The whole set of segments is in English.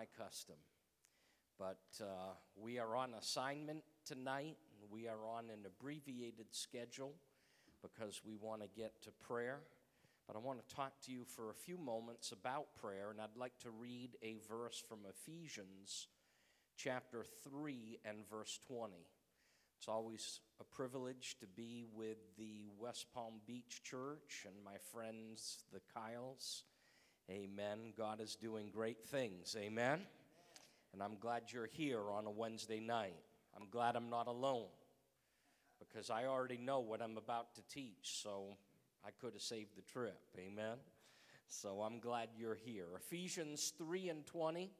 my custom. But uh, we are on assignment tonight, we are on an abbreviated schedule because we want to get to prayer. But I want to talk to you for a few moments about prayer, and I'd like to read a verse from Ephesians chapter 3 and verse 20. It's always a privilege to be with the West Palm Beach Church and my friends, the Kyles. Amen. God is doing great things. Amen. And I'm glad you're here on a Wednesday night. I'm glad I'm not alone because I already know what I'm about to teach, so I could have saved the trip. Amen. So I'm glad you're here. Ephesians 3 and 20.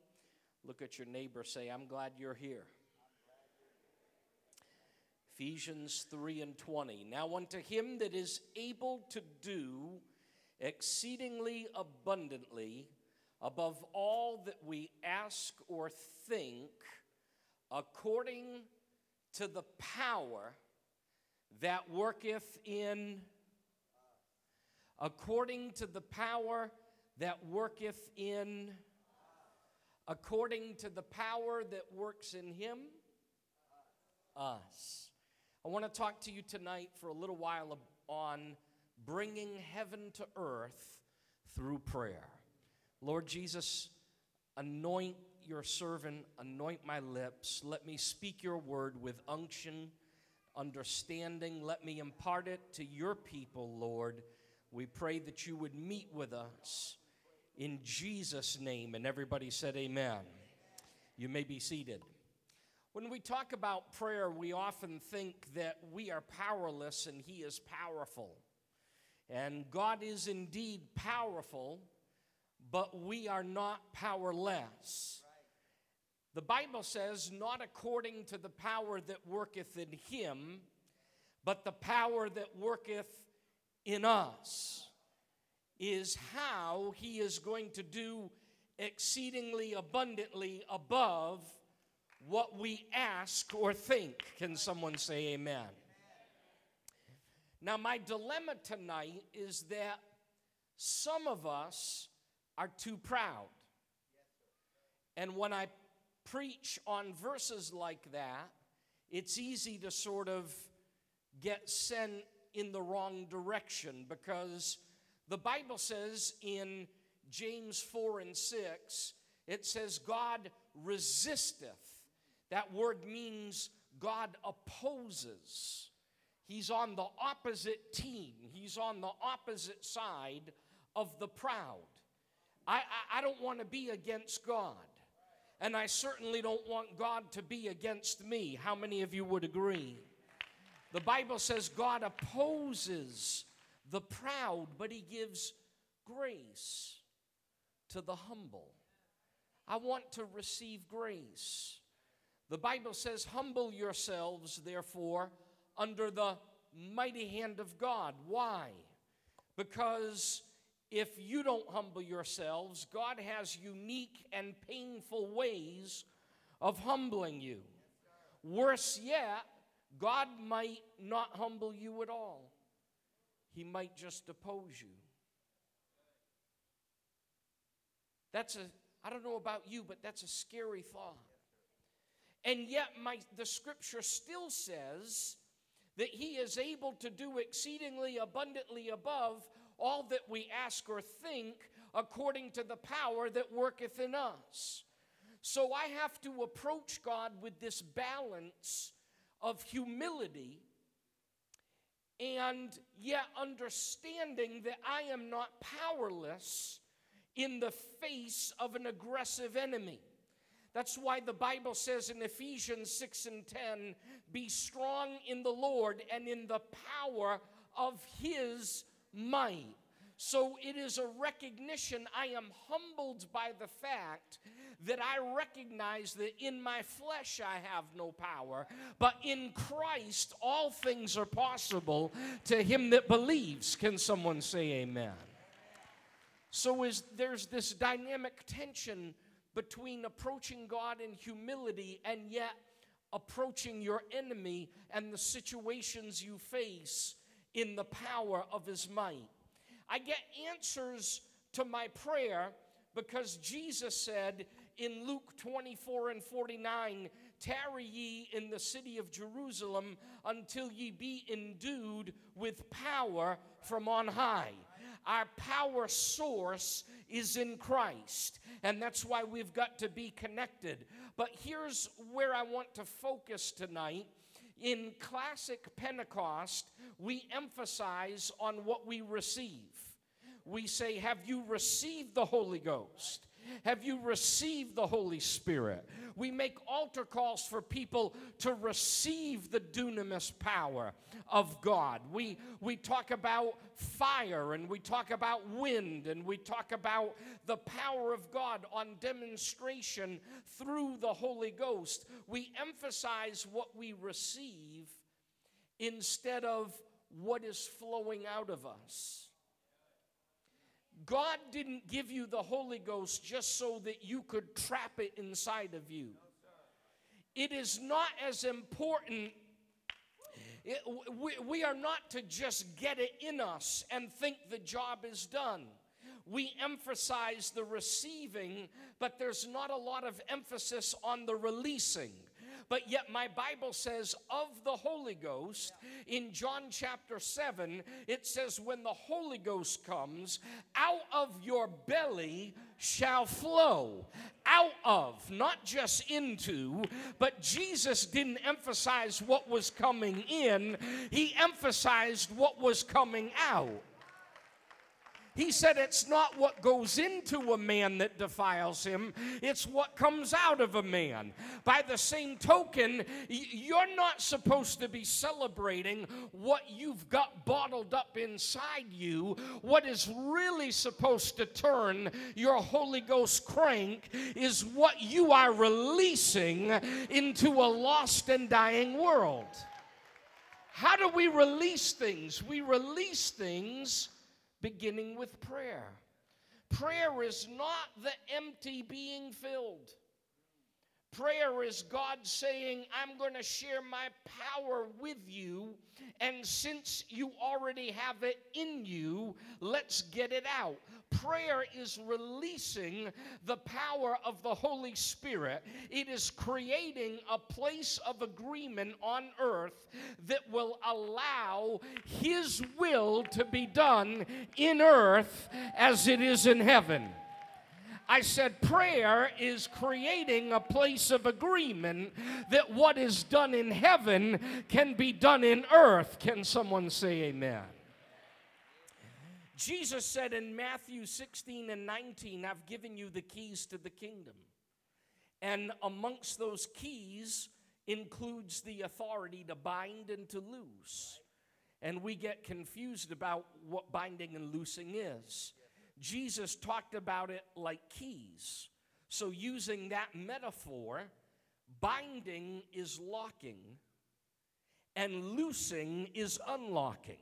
Look at your neighbor, say, I'm glad you're here. Ephesians 3 and 20. Now unto him that is able to do exceedingly abundantly above all that we ask or think, according to the power that worketh in according to the power that worketh in according to the power that works in him us. I want to talk to you tonight for a little while on bringing heaven to earth through prayer. Lord Jesus, anoint your servant, anoint my lips. Let me speak your word with unction, understanding. Let me impart it to your people, Lord. We pray that you would meet with us in Jesus' name. And everybody said, Amen. You may be seated. When we talk about prayer, we often think that we are powerless and He is powerful. And God is indeed powerful, but we are not powerless. The Bible says, not according to the power that worketh in him, but the power that worketh in us, is how he is going to do exceedingly abundantly above what we ask or think. Can someone say amen? Now, my dilemma tonight is that some of us are too proud. And when I preach on verses like that, it's easy to sort of get sent in the wrong direction because the Bible says in James 4 and 6, it says, God resisteth. That word means God opposes. He's on the opposite team, he's on the opposite side of the proud. I, I, I don't want to be against God. And I certainly don't want God to be against me. How many of you would agree? The Bible says God opposes the proud, but He gives grace to the humble. I want to receive grace. The Bible says, Humble yourselves, therefore, under the mighty hand of God. Why? Because if you don't humble yourselves, God has unique and painful ways of humbling you. Worse yet, God might not humble you at all, He might just oppose you. That's a, I don't know about you, but that's a scary thought. And yet, my, the scripture still says that He is able to do exceedingly abundantly above all that we ask or think according to the power that worketh in us. So I have to approach God with this balance of humility and yet understanding that I am not powerless in the face of an aggressive enemy. That's why the Bible says in Ephesians 6 and 10 be strong in the Lord and in the power of his might. So it is a recognition. I am humbled by the fact that I recognize that in my flesh I have no power, but in Christ all things are possible to him that believes. Can someone say amen? So is there's this dynamic tension between approaching God in humility and yet approaching your enemy and the situations you face in the power of his might. I get answers to my prayer because Jesus said, in Luke 24 and 49 Tarry ye in the city of Jerusalem until ye be endued with power from on high. Our power source is in Christ, and that's why we've got to be connected. But here's where I want to focus tonight. In classic Pentecost, we emphasize on what we receive. We say, Have you received the Holy Ghost? Have you received the Holy Spirit? We make altar calls for people to receive the dunamis power of God. We, we talk about fire and we talk about wind and we talk about the power of God on demonstration through the Holy Ghost. We emphasize what we receive instead of what is flowing out of us. God didn't give you the Holy Ghost just so that you could trap it inside of you. It is not as important. It, we, we are not to just get it in us and think the job is done. We emphasize the receiving, but there's not a lot of emphasis on the releasing. But yet, my Bible says of the Holy Ghost in John chapter 7, it says, When the Holy Ghost comes, out of your belly shall flow. Out of, not just into, but Jesus didn't emphasize what was coming in, he emphasized what was coming out. He said it's not what goes into a man that defiles him, it's what comes out of a man. By the same token, you're not supposed to be celebrating what you've got bottled up inside you. What is really supposed to turn your Holy Ghost crank is what you are releasing into a lost and dying world. How do we release things? We release things beginning with prayer. Prayer is not the empty being filled. Prayer is God saying, I'm going to share my power with you, and since you already have it in you, let's get it out. Prayer is releasing the power of the Holy Spirit, it is creating a place of agreement on earth that will allow His will to be done in earth as it is in heaven. I said, prayer is creating a place of agreement that what is done in heaven can be done in earth. Can someone say amen? Jesus said in Matthew 16 and 19, I've given you the keys to the kingdom. And amongst those keys includes the authority to bind and to loose. And we get confused about what binding and loosing is. Jesus talked about it like keys. So, using that metaphor, binding is locking and loosing is unlocking.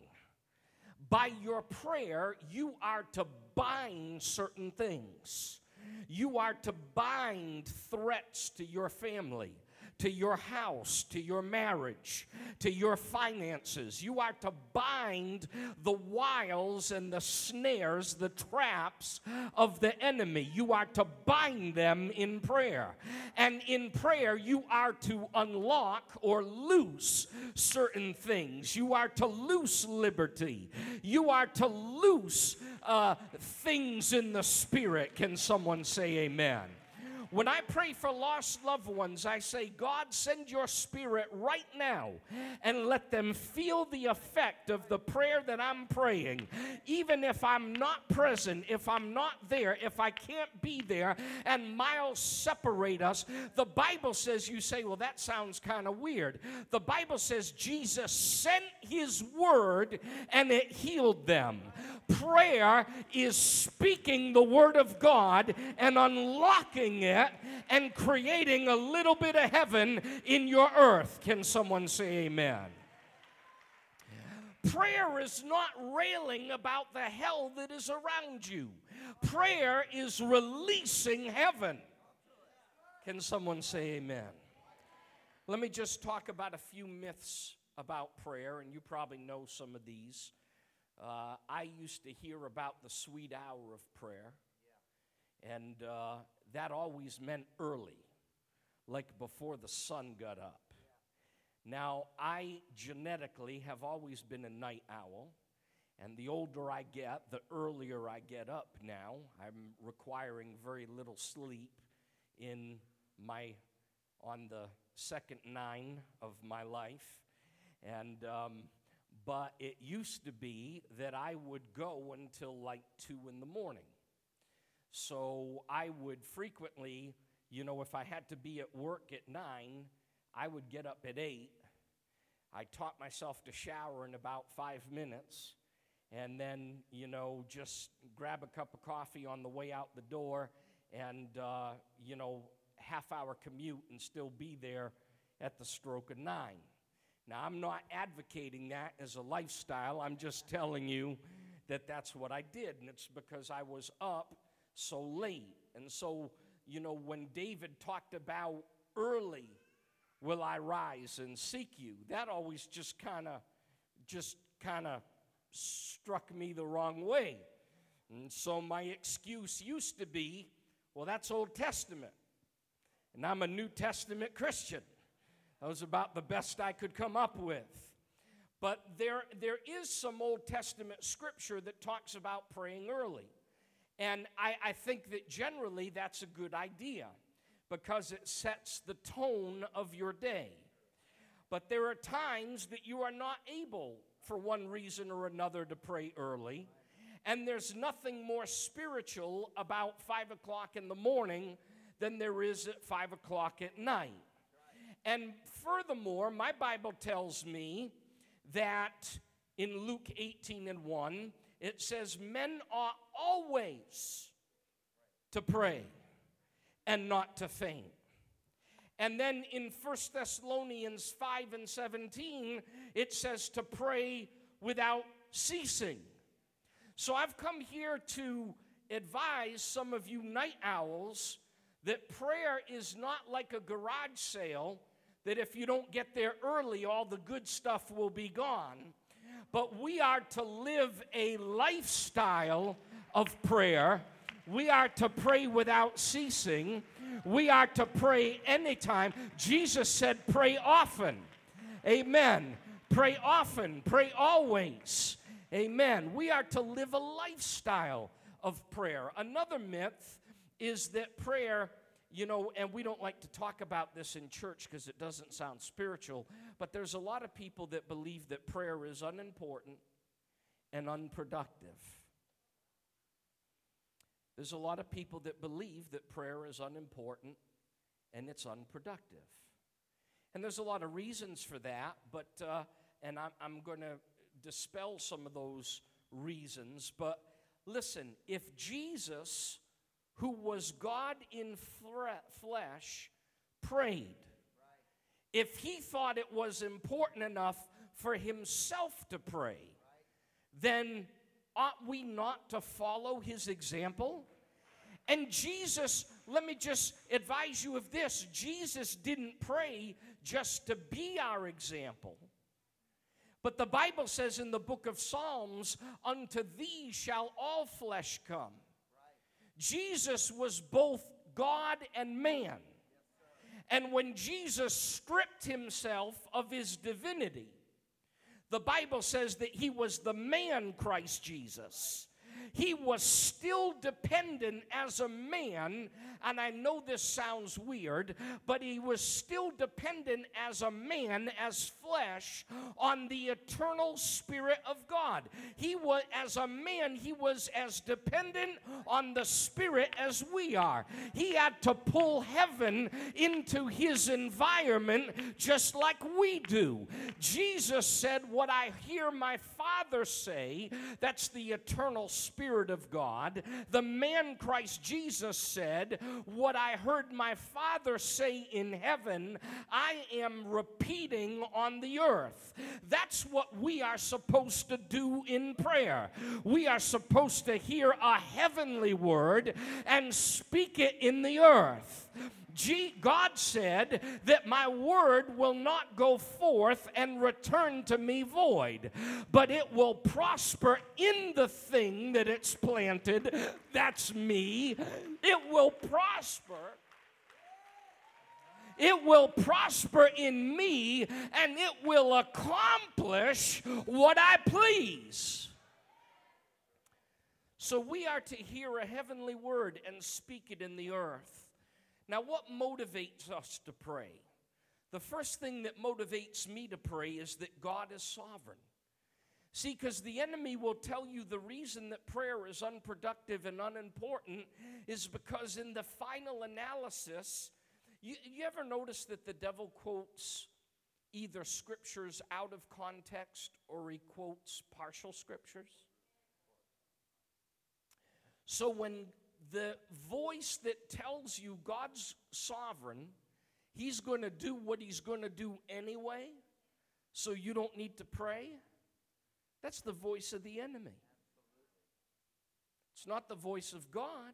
By your prayer, you are to bind certain things. You are to bind threats to your family to your house, to your marriage, to your finances. You are to bind the wiles and the snares, the traps of the enemy. You are to bind them in prayer. And in prayer, you are to unlock or loose certain things. You are to loose liberty. You are to loose uh, things in the spirit. Can someone say amen? When I pray for lost loved ones, I say, God, send your spirit right now and let them feel the effect of the prayer that I'm praying. Even if I'm not present, if I'm not there, if I can't be there, and miles separate us, the Bible says, you say, well, that sounds kind of weird. The Bible says Jesus sent his word and it healed them. Prayer is speaking the word of God and unlocking it and creating a little bit of heaven in your earth. Can someone say amen? Prayer is not railing about the hell that is around you. Prayer is releasing heaven. Can someone say amen? Let me just talk about a few myths about prayer, and you probably know some of these. Uh, I used to hear about the sweet hour of prayer. And uh, that always meant early, like before the sun got up. Now, I genetically have always been a night owl, and the older I get, the earlier I get up now. I'm requiring very little sleep in my on the second nine of my life. And um, but it used to be that I would go until like two in the morning. So I would frequently, you know, if I had to be at work at nine, I would get up at eight. I taught myself to shower in about five minutes and then, you know, just grab a cup of coffee on the way out the door and, uh, you know, half hour commute and still be there at the stroke of nine. Now, I'm not advocating that as a lifestyle. I'm just telling you that that's what I did. And it's because I was up so late. And so, you know, when David talked about early will I rise and seek you, that always just kind of, just kind of struck me the wrong way. And so my excuse used to be, well, that's Old Testament. And I'm a New Testament Christian. That was about the best I could come up with. But there, there is some Old Testament scripture that talks about praying early. And I, I think that generally that's a good idea because it sets the tone of your day. But there are times that you are not able, for one reason or another, to pray early. And there's nothing more spiritual about 5 o'clock in the morning than there is at 5 o'clock at night. And furthermore, my Bible tells me that in Luke 18 and 1, it says, Men ought always to pray and not to faint. And then in 1 Thessalonians 5 and 17, it says to pray without ceasing. So I've come here to advise some of you night owls that prayer is not like a garage sale, that if you don't get there early, all the good stuff will be gone. But we are to live a lifestyle of prayer. We are to pray without ceasing. We are to pray anytime. Jesus said, Pray often. Amen. Pray often. Pray always. Amen. We are to live a lifestyle of prayer. Another myth is that prayer, you know, and we don't like to talk about this in church because it doesn't sound spiritual, but there's a lot of people that believe that prayer is unimportant and unproductive. There's a lot of people that believe that prayer is unimportant and it's unproductive. And there's a lot of reasons for that, but, uh, and I'm, I'm going to dispel some of those reasons. But listen, if Jesus who was God in flesh, prayed. If he thought it was important enough for himself to pray, then ought we not to follow his example? And Jesus, let me just advise you of this Jesus didn't pray just to be our example. But the Bible says in the book of Psalms, Unto thee shall all flesh come. Jesus was both God and man. And when Jesus stripped himself of his divinity, the Bible says that he was the man Christ Jesus he was still dependent as a man, and I know this sounds weird, but he was still dependent as a man, as flesh, on the eternal Spirit of God. He was, as a man, he was as dependent on the Spirit as we are. He had to pull heaven into his environment just like we do. Jesus said, What I hear my Father say, that's the eternal Spirit Spirit of God. The man Christ Jesus said, What I heard my Father say in heaven, I am repeating on the earth. That's what we are supposed to do in prayer. We are supposed to hear a heavenly word and speak it in the earth. God said that my word will not go forth and return to me void, but it will prosper in the thing that it's planted. That's me. It will prosper it will prosper in me and it will accomplish what I please. So we are to hear a heavenly word and speak it in the earth. Now, what motivates us to pray? The first thing that motivates me to pray is that God is sovereign. See, because the enemy will tell you the reason that prayer is unproductive and unimportant is because in the final analysis, you, you ever notice that the devil quotes either scriptures out of context or he quotes partial scriptures? So when the voice that tells you God's sovereign, He's going to do what He's going to do anyway, so you don't need to pray. That's the voice of the enemy. It's not the voice of God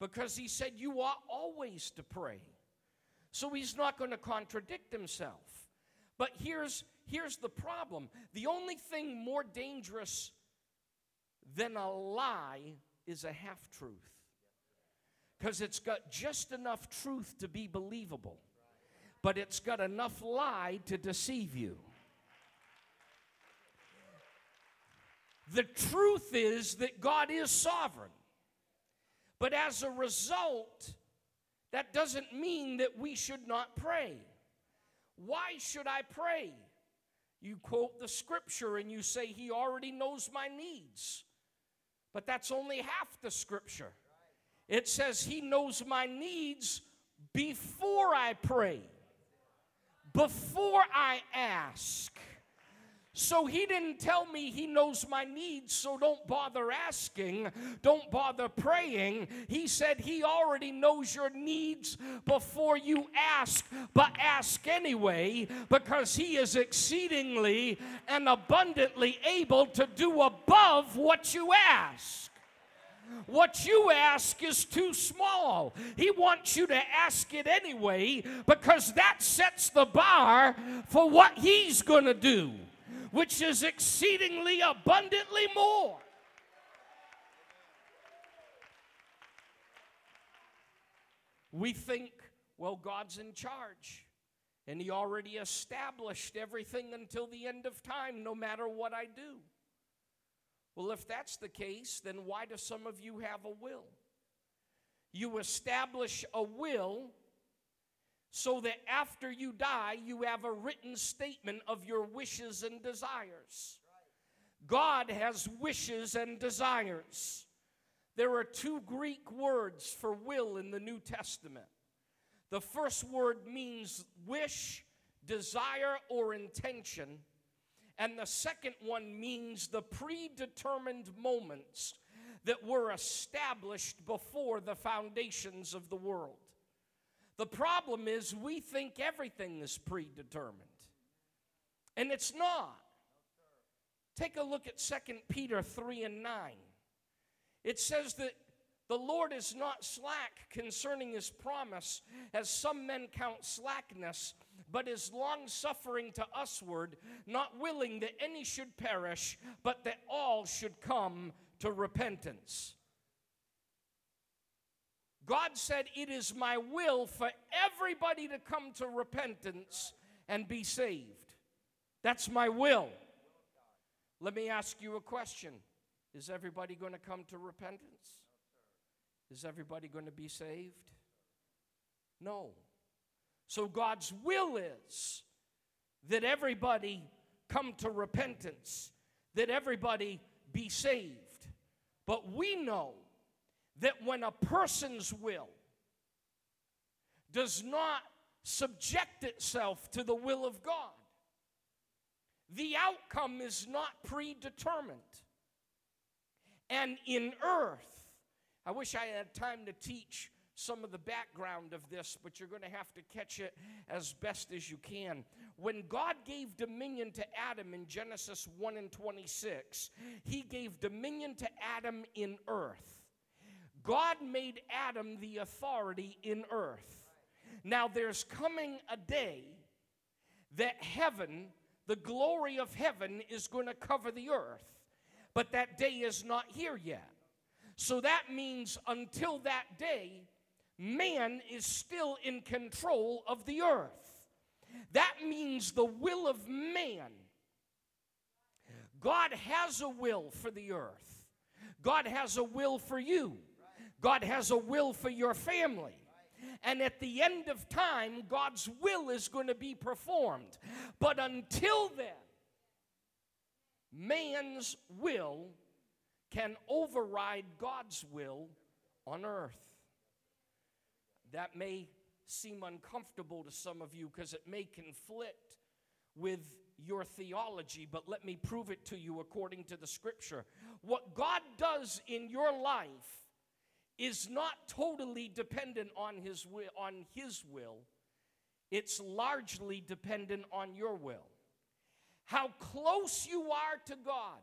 because He said you ought always to pray. So He's not going to contradict Himself. But here's, here's the problem the only thing more dangerous than a lie is a half truth because it's got just enough truth to be believable, but it's got enough lie to deceive you. The truth is that God is sovereign, but as a result, that doesn't mean that we should not pray. Why should I pray? You quote the scripture and you say, He already knows my needs. But that's only half the scripture. It says He knows my needs before I pray, before I ask. So he didn't tell me he knows my needs, so don't bother asking, don't bother praying. He said he already knows your needs before you ask, but ask anyway, because he is exceedingly and abundantly able to do above what you ask. What you ask is too small. He wants you to ask it anyway because that sets the bar for what He's going to do, which is exceedingly abundantly more. We think, well, God's in charge. And he already established everything until the end of time, no matter what I do. Well, if that's the case, then why do some of you have a will? You establish a will so that after you die, you have a written statement of your wishes and desires. God has wishes and desires. There are two Greek words for will in the New Testament. The first word means wish, desire, or intention. And the second one means the predetermined moments that were established before the foundations of the world. The problem is we think everything is predetermined, and it's not. Take a look at 2 Peter 3 and 9. It says that the Lord is not slack concerning his promise, as some men count slackness, but is long suffering to usward, not willing that any should perish, but that all should come to repentance. God said, It is my will for everybody to come to repentance and be saved. That's my will. Let me ask you a question Is everybody going to come to repentance? Is everybody going to be saved? No. So God's will is that everybody come to repentance, that everybody be saved. But we know that when a person's will does not subject itself to the will of God, the outcome is not predetermined. And in earth, I wish I had time to teach some of the background of this, but you're going to have to catch it as best as you can. When God gave dominion to Adam in Genesis 1 and 26, he gave dominion to Adam in earth. God made Adam the authority in earth. Now there's coming a day that heaven, the glory of heaven, is going to cover the earth. But that day is not here yet. So that means until that day, man is still in control of the earth. That means the will of man. God has a will for the earth. God has a will for you. God has a will for your family. And at the end of time, God's will is going to be performed. But until then, man's will can override God's will on earth. That may seem uncomfortable to some of you because it may conflict with your theology, but let me prove it to you according to the scripture. What God does in your life is not totally dependent on his will, on his will. It's largely dependent on your will. How close you are to God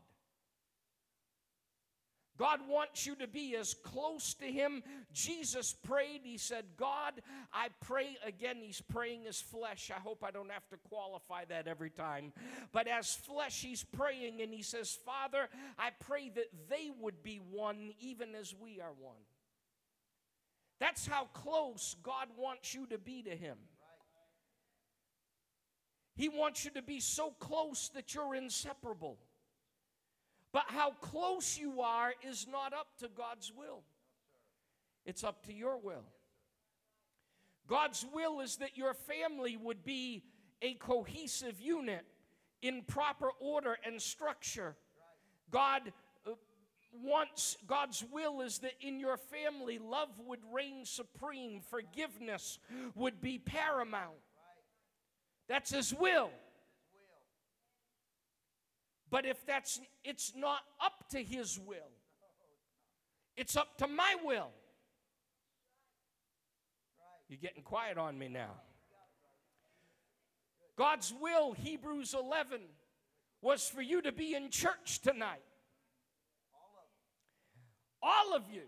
God wants you to be as close to Him. Jesus prayed. He said, God, I pray. Again, He's praying as flesh. I hope I don't have to qualify that every time. But as flesh, He's praying and He says, Father, I pray that they would be one even as we are one. That's how close God wants you to be to Him. He wants you to be so close that you're inseparable. But how close you are is not up to God's will, it's up to your will. God's will is that your family would be a cohesive unit in proper order and structure. God uh, wants, God's will is that in your family, love would reign supreme, forgiveness would be paramount. That's His will. But if that's it's not up to his will. It's up to my will. You're getting quiet on me now. God's will, Hebrews 11, was for you to be in church tonight. All of you.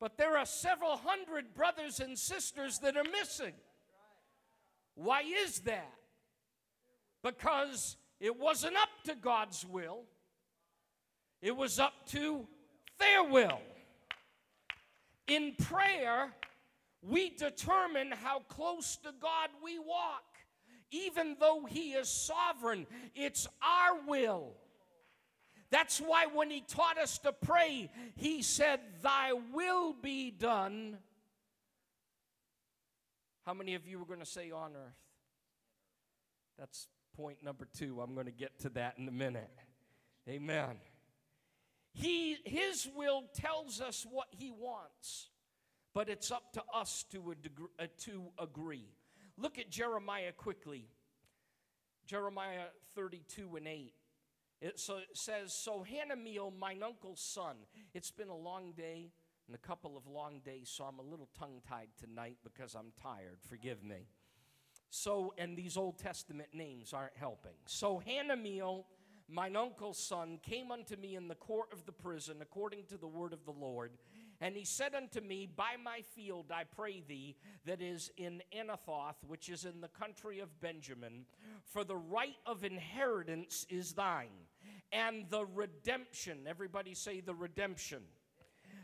But there are several hundred brothers and sisters that are missing. Why is that? Because it wasn't up to God's will, it was up to their will. In prayer, we determine how close to God we walk. Even though He is sovereign, it's our will. That's why when He taught us to pray, He said, Thy will be done. How many of you were going to say on earth? That's point number two. I'm going to get to that in a minute. Amen. He, his will tells us what he wants, but it's up to us to, degree, uh, to agree. Look at Jeremiah quickly. Jeremiah 32 and 8. It, so it says, So Hanameel, mine uncle's son, it's been a long day and a couple of long days, so I'm a little tongue tied tonight because I'm tired. Forgive me. So, and these Old Testament names aren't helping. So Hanameel, mine uncle's son, came unto me in the court of the prison according to the word of the Lord. And he said unto me, Buy my field, I pray thee, that is in Anathoth, which is in the country of Benjamin, for the right of inheritance is thine, and the redemption. Everybody say the redemption.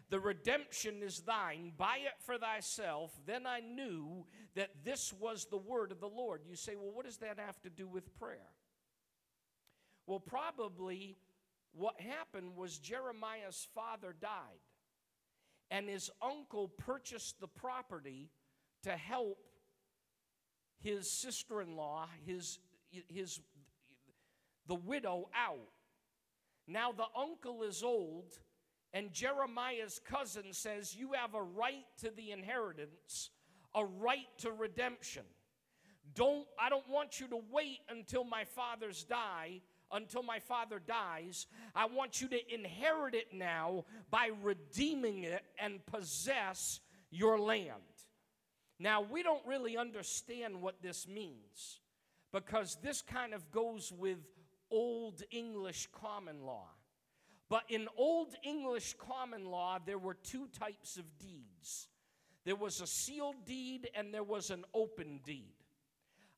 The redemption is thine. Buy it for thyself. Then I knew that this was the word of the Lord. You say, well, what does that have to do with prayer? Well, probably what happened was Jeremiah's father died, and his uncle purchased the property to help his sister in law, his, his, the widow, out. Now the uncle is old, and Jeremiah's cousin says, You have a right to the inheritance a right to redemption. Don't I don't want you to wait until my father's die until my father dies. I want you to inherit it now by redeeming it and possess your land. Now, we don't really understand what this means because this kind of goes with Old English common law. But in Old English common law, there were two types of deeds there was a sealed deed and there was an open deed.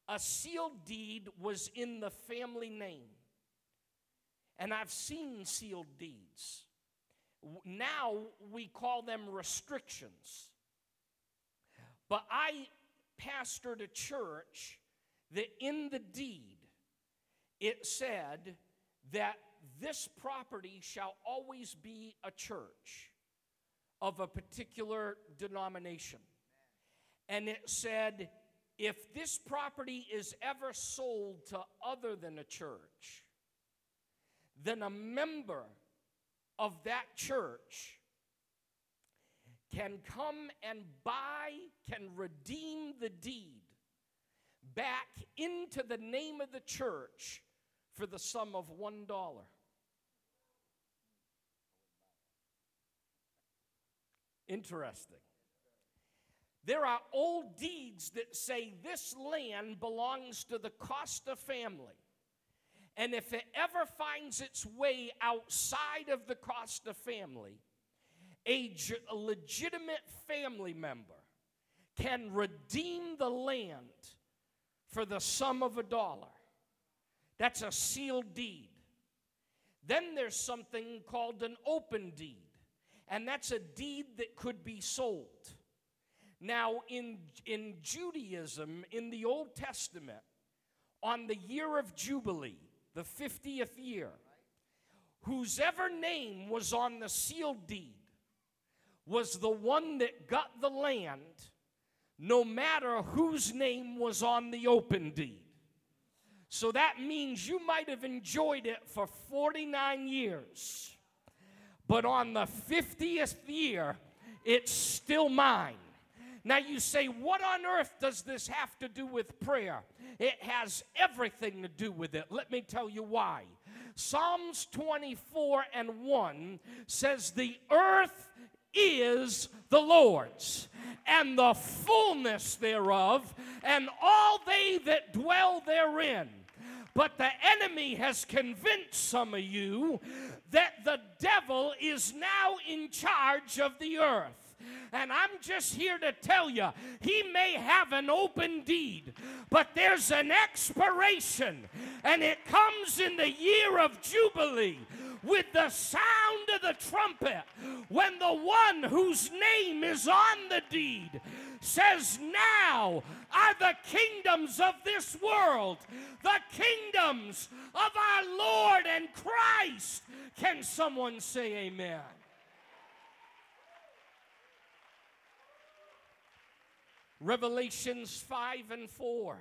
A sealed deed was in the family name. And I've seen sealed deeds. Now we call them restrictions. But I pastored a church that in the deed it said that this property shall always be a church of a particular denomination. And it said, if this property is ever sold to other than a church, then a member of that church can come and buy, can redeem the deed back into the name of the church for the sum of one dollar. Interesting. There are old deeds that say this land belongs to the Costa family. And if it ever finds its way outside of the Costa family, a, legitimate family member can redeem the land for the sum of a dollar. That's a sealed deed. Then there's something called an open deed, and that's a deed that could be sold. Now, in, in Judaism, in the Old Testament, on the year of Jubilee, the 50th year, whose ever name was on the sealed deed was the one that got the land, no matter whose name was on the open deed. So that means you might have enjoyed it for 49 years, but on the 50th year, it's still mine. Now you say, what on earth does this have to do with prayer? It has everything to do with it. Let me tell you why. Psalms 24 and 1 says, The earth is the Lord's, and the fullness thereof, and all they that dwell therein. But the enemy has convinced some of you that the devil is now in charge of the earth. And I'm just here to tell you, he may have an open deed, but there's an expiration, and it comes in the year of Jubilee with the sound of the trumpet when the one whose name is on the deed says, Now are the kingdoms of this world, the kingdoms of our Lord and Christ. Can someone say amen? Revelations 5 and 4.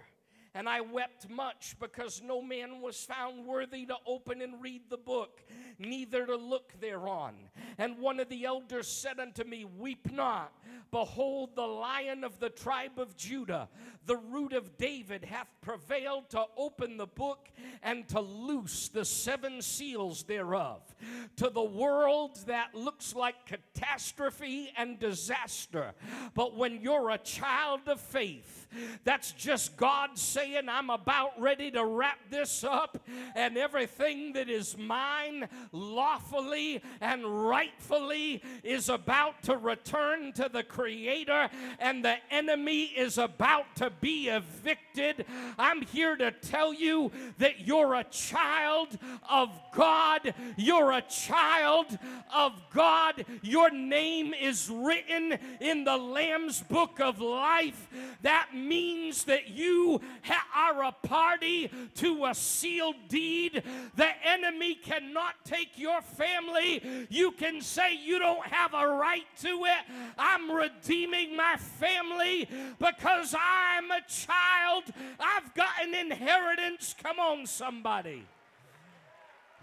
And I wept much because no man was found worthy to open and read the book, neither to look thereon. And one of the elders said unto me, Weep not. Behold, the lion of the tribe of Judah, the root of David, hath prevailed to open the book and to loose the seven seals thereof. To the world that looks like catastrophe and disaster. But when you're a child of faith, that's just God saying, I'm about ready to wrap this up, and everything that is mine lawfully and rightfully is about to return to the Creator, and the enemy is about to be evicted. I'm here to tell you that you're a child of God. You're a child of God. Your name is written in the Lamb's book of life. That means that you are a party to a sealed deed. The enemy cannot take your family. You can say you don't have a right to it. I'm redeeming my family because I'm a child. I've got an inheritance. Come on, somebody.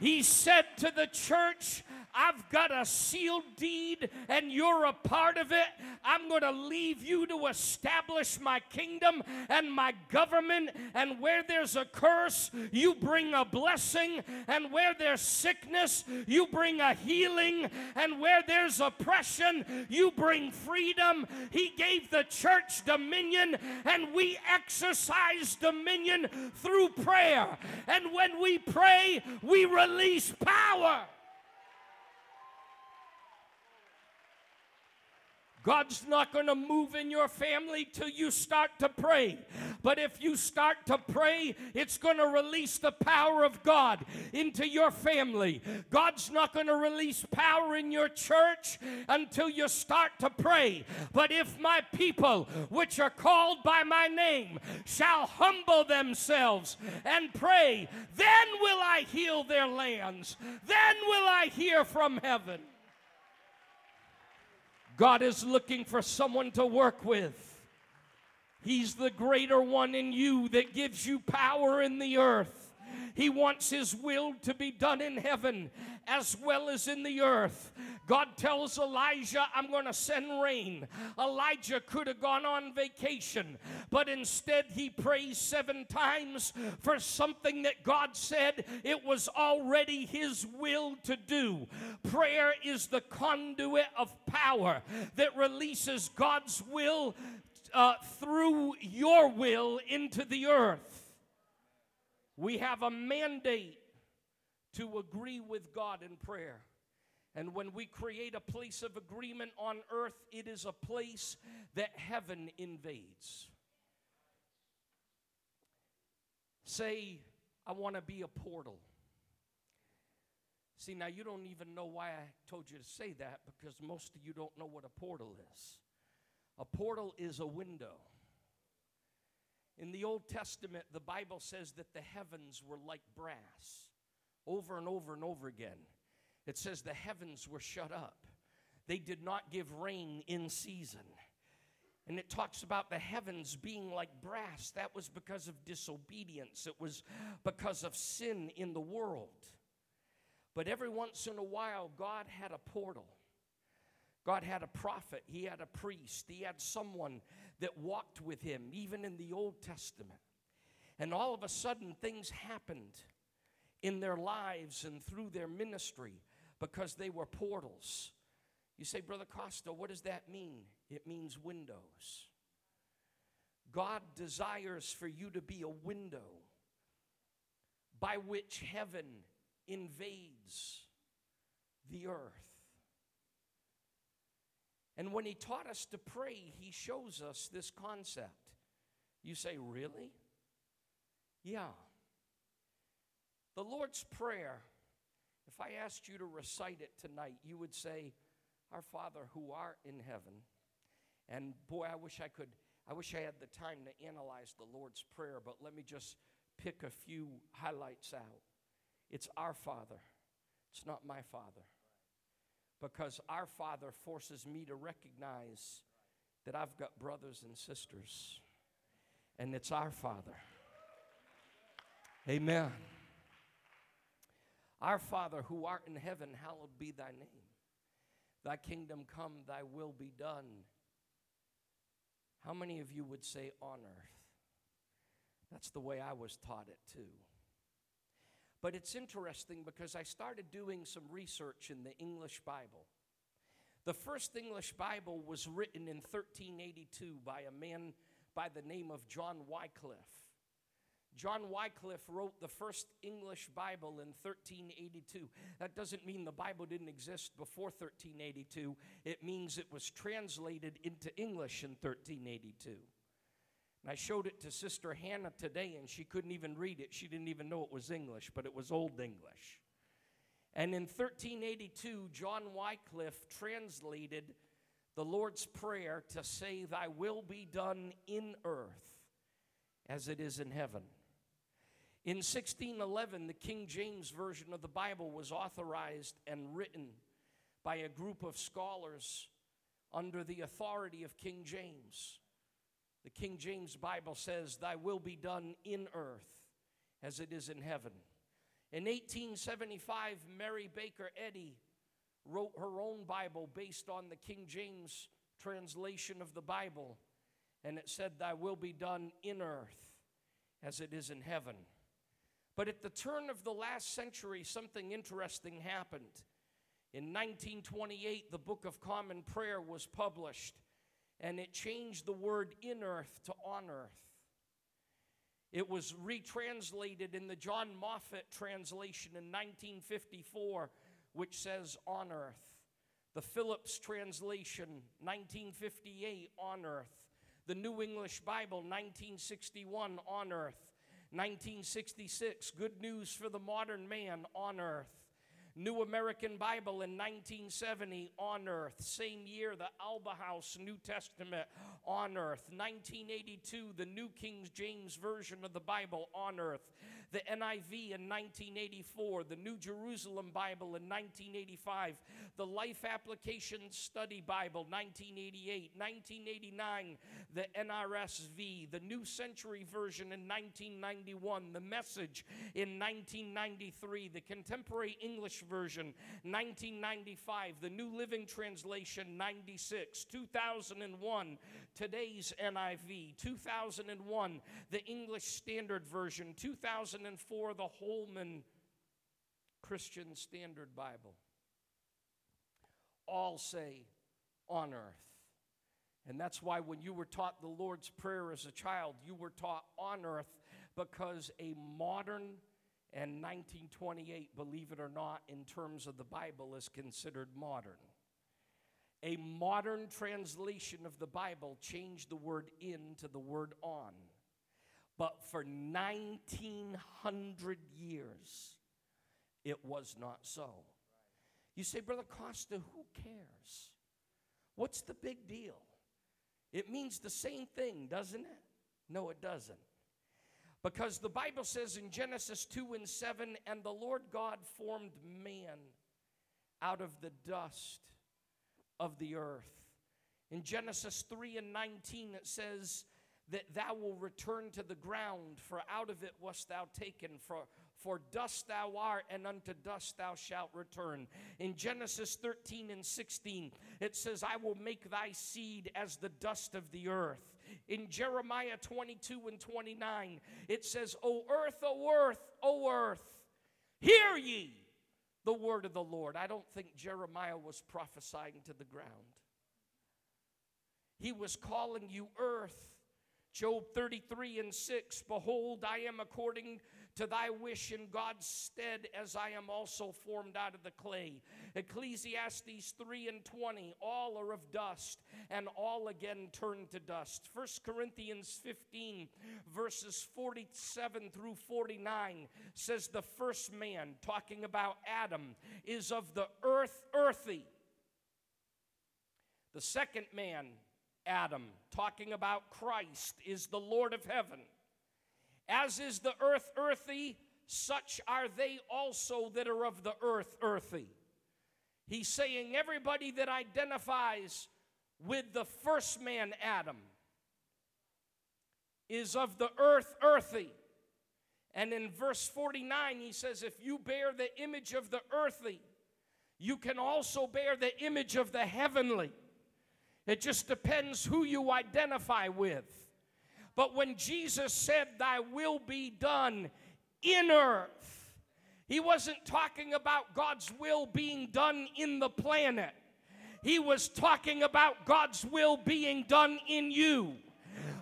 He said to the church, I've got a sealed deed and you're a part of it. I'm going to leave you to establish my kingdom and my government. And where there's a curse, you bring a blessing. And where there's sickness, you bring a healing. And where there's oppression, you bring freedom. He gave the church dominion, and we exercise dominion through prayer. And when we pray, we release power. God's not going to move in your family till you start to pray. But if you start to pray, it's going to release the power of God into your family. God's not going to release power in your church until you start to pray. But if my people, which are called by my name, shall humble themselves and pray, then will I heal their lands. Then will I hear from heaven. God is looking for someone to work with. He's the greater one in you that gives you power in the earth. He wants His will to be done in heaven as well as in the earth. God tells Elijah, I'm going to send rain. Elijah could have gone on vacation, but instead he prays seven times for something that God said it was already his will to do. Prayer is the conduit of power that releases God's will uh, through your will into the earth. We have a mandate to agree with God in prayer. And when we create a place of agreement on earth, it is a place that heaven invades. Say, I want to be a portal. See, now you don't even know why I told you to say that because most of you don't know what a portal is. A portal is a window. In the Old Testament, the Bible says that the heavens were like brass over and over and over again. It says the heavens were shut up, they did not give rain in season. And it talks about the heavens being like brass. That was because of disobedience, it was because of sin in the world. But every once in a while, God had a portal. God had a prophet, He had a priest, He had someone that walked with Him, even in the Old Testament. And all of a sudden, things happened in their lives and through their ministry because they were portals. You say, Brother Costa, what does that mean? It means windows. God desires for you to be a window by which heaven invades the earth. And when he taught us to pray, he shows us this concept. You say, Really? Yeah. The Lord's Prayer, if I asked you to recite it tonight, you would say, Our Father who art in heaven. And boy, I wish I could, I wish I had the time to analyze the Lord's Prayer, but let me just pick a few highlights out. It's our Father, it's not my Father because our Father forces me to recognize that I've got brothers and sisters, and it's our Father. Amen. Our Father who art in heaven, hallowed be thy name. Thy kingdom come, thy will be done. How many of you would say on earth? That's the way I was taught it too. But it's interesting because I started doing some research in the English Bible. The first English Bible was written in 1382 by a man by the name of John Wycliffe. John Wycliffe wrote the first English Bible in 1382. That doesn't mean the Bible didn't exist before 1382, it means it was translated into English in 1382. And I showed it to Sister Hannah today, and she couldn't even read it. She didn't even know it was English, but it was Old English. And in 1382, John Wycliffe translated the Lord's Prayer to say, Thy will be done in earth as it is in heaven. In 1611, the King James Version of the Bible was authorized and written by a group of scholars under the authority of King James. The King James Bible says, Thy will be done in earth as it is in heaven. In 1875, Mary Baker Eddy wrote her own Bible based on the King James translation of the Bible, and it said, Thy will be done in earth as it is in heaven. But at the turn of the last century, something interesting happened. In 1928, the Book of Common Prayer was published and it changed the word in earth to on earth. It was retranslated in the John Moffatt translation in 1954, which says on earth. The Phillips translation, 1958, on earth. The New English Bible, 1961, on earth. 1966, Good News for the Modern Man, on earth. New American Bible in 1970 on earth. Same year, the Alba House New Testament on earth. 1982, the New King James Version of the Bible on earth. The NIV in 1984, the New Jerusalem Bible in 1985, the Life Application Study Bible 1988, 1989, the NRSV, the New Century Version in 1991, the Message in 1993, the Contemporary English Version 1995, the New Living Translation 96, 2001, today's NIV, 2001, the English Standard Version, 2004, the Holman Christian Standard Bible. All say on earth. And that's why when you were taught the Lord's Prayer as a child, you were taught on earth because a modern and 1928, believe it or not, in terms of the Bible, is considered modern. A modern translation of the Bible changed the word in to the word on. But for 1900 years, it was not so. You say, Brother Costa, who cares? What's the big deal? It means the same thing, doesn't it? No, it doesn't. Because the Bible says in Genesis 2 and 7, and the Lord God formed man out of the dust of the earth. In Genesis 3 and 19, it says that thou will return to the ground, for out of it wast thou taken. For, for dust thou art, and unto dust thou shalt return. In Genesis 13 and 16, it says, I will make thy seed as the dust of the earth. In Jeremiah 22 and 29, it says, O earth, O earth, O earth, hear ye the word of the Lord. I don't think Jeremiah was prophesying to the ground. He was calling you earth. Job 33 and 6 Behold, I am according to thy wish in God's stead, as I am also formed out of the clay. Ecclesiastes 3 and 20 All are of dust, and all again turn to dust. 1 Corinthians 15, verses 47 through 49 says, The first man, talking about Adam, is of the earth earthy. The second man, Adam, talking about Christ, is the Lord of heaven. As is the earth earthy, such are they also that are of the earth earthy. He's saying everybody that identifies with the first man, Adam, is of the earth earthy. And in verse 49, he says, If you bear the image of the earthly, you can also bear the image of the heavenly. It just depends who you identify with. But when Jesus said, Thy will be done in earth, he wasn't talking about God's will being done in the planet. He was talking about God's will being done in you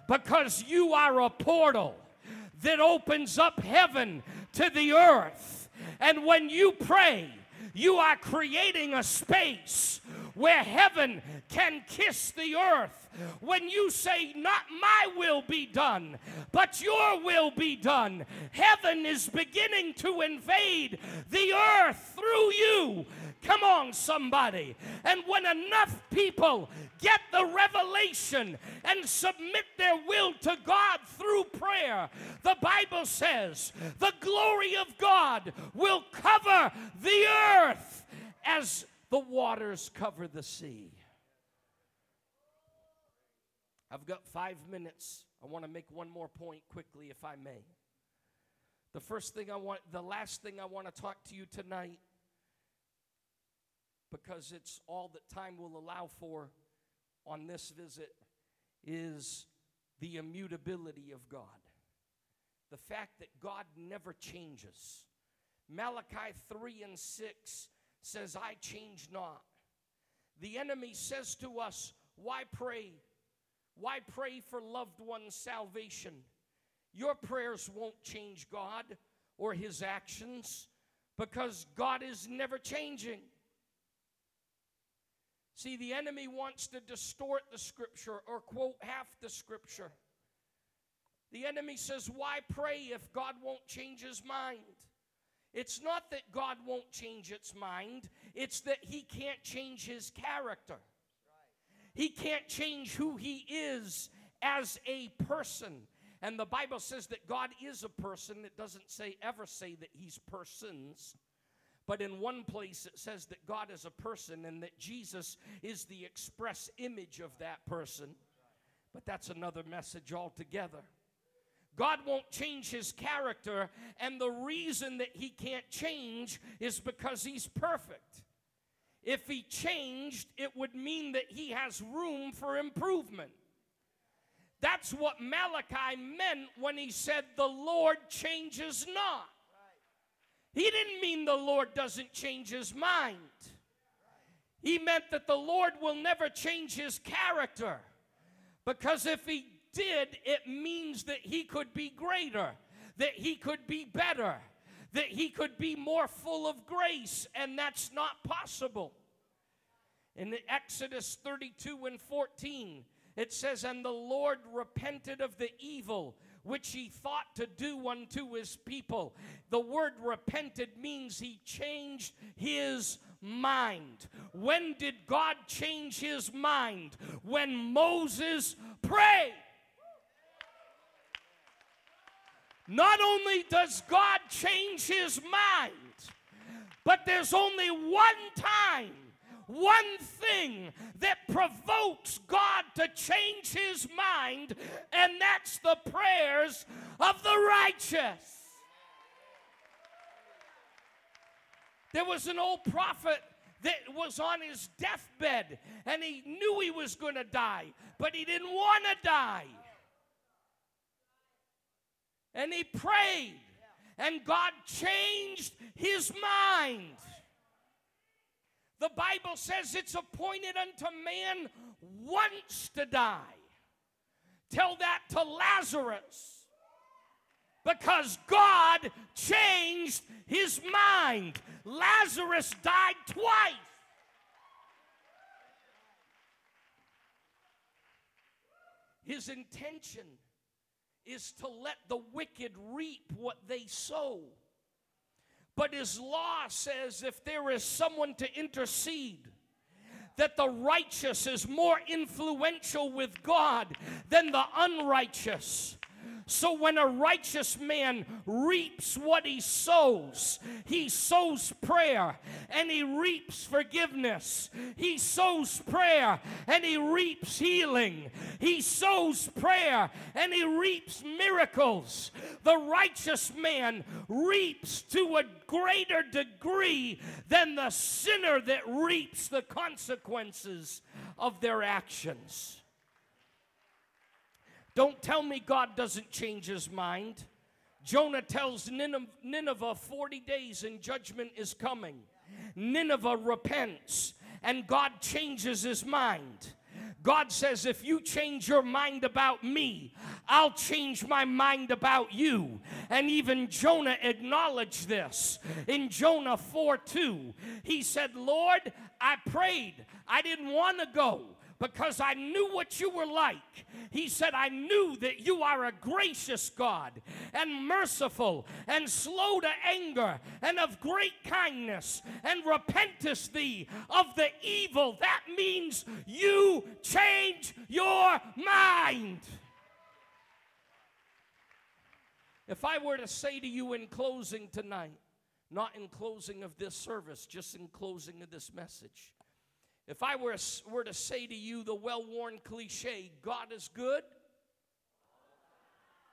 because you are a portal that opens up heaven to the earth. And when you pray, you are creating a space where heaven can kiss the earth when you say, Not my will be done, but your will be done, heaven is beginning to invade the earth through you. Come on, somebody. And when enough people get the revelation and submit their will to God through prayer, the Bible says the glory of God will cover the earth as the waters cover the sea. I've got five minutes. I want to make one more point quickly, if I may. The first thing I want, the last thing I want to talk to you tonight, because it's all that time will allow for on this visit, is the immutability of God. The fact that God never changes. Malachi 3 and 6 says, I change not. The enemy says to us, Why pray? Why pray for loved one's salvation? Your prayers won't change God or his actions because God is never changing. See, the enemy wants to distort the scripture or quote half the scripture. The enemy says, Why pray if God won't change his mind? It's not that God won't change its mind, it's that he can't change his character. He can't change who he is as a person. And the Bible says that God is a person. It doesn't say ever say that he's persons. But in one place it says that God is a person and that Jesus is the express image of that person. But that's another message altogether. God won't change his character, and the reason that he can't change is because he's perfect. If he changed, it would mean that he has room for improvement. That's what Malachi meant when he said, The Lord changes not. He didn't mean the Lord doesn't change his mind. He meant that the Lord will never change his character. Because if he did, it means that he could be greater, that he could be better, that he could be more full of grace, and that's not possible. In Exodus 32 and 14, it says, And the Lord repented of the evil which he thought to do unto his people. The word repented means he changed his mind. When did God change his mind? When Moses prayed. Not only does God change his mind, but there's only one time one thing that provokes God to change his mind, and that's the prayers of the righteous. There was an old prophet that was on his deathbed and he knew he was going to die, but he didn't want to die. And he prayed, and God changed his mind. The Bible says it's appointed unto man once to die. Tell that to Lazarus. Because God changed his mind. Lazarus died twice. His intention is to let the wicked reap what they sow. But his law says if there is someone to intercede, that the righteous is more influential with God than the unrighteous. So when a righteous man reaps what he sows, he sows prayer and he reaps forgiveness. He sows prayer and he reaps healing. He sows prayer and he reaps miracles. The righteous man reaps to a greater degree than the sinner that reaps the consequences of their actions. Don't tell me God doesn't change his mind. Jonah tells Nineveh 40 days and judgment is coming. Nineveh repents and God changes his mind. God says, if you change your mind about me, I'll change my mind about you. And even Jonah acknowledged this. In Jonah 4 2, he said, Lord, I prayed. I didn't want to go because I knew what you were like. He said, I knew that you are a gracious God and merciful and slow to anger and of great kindness and repentest thee of the evil. That means you change your mind. If I were to say to you in closing tonight, not in closing of this service, just in closing of this message, if I were, were to say to you the well worn cliche, God is good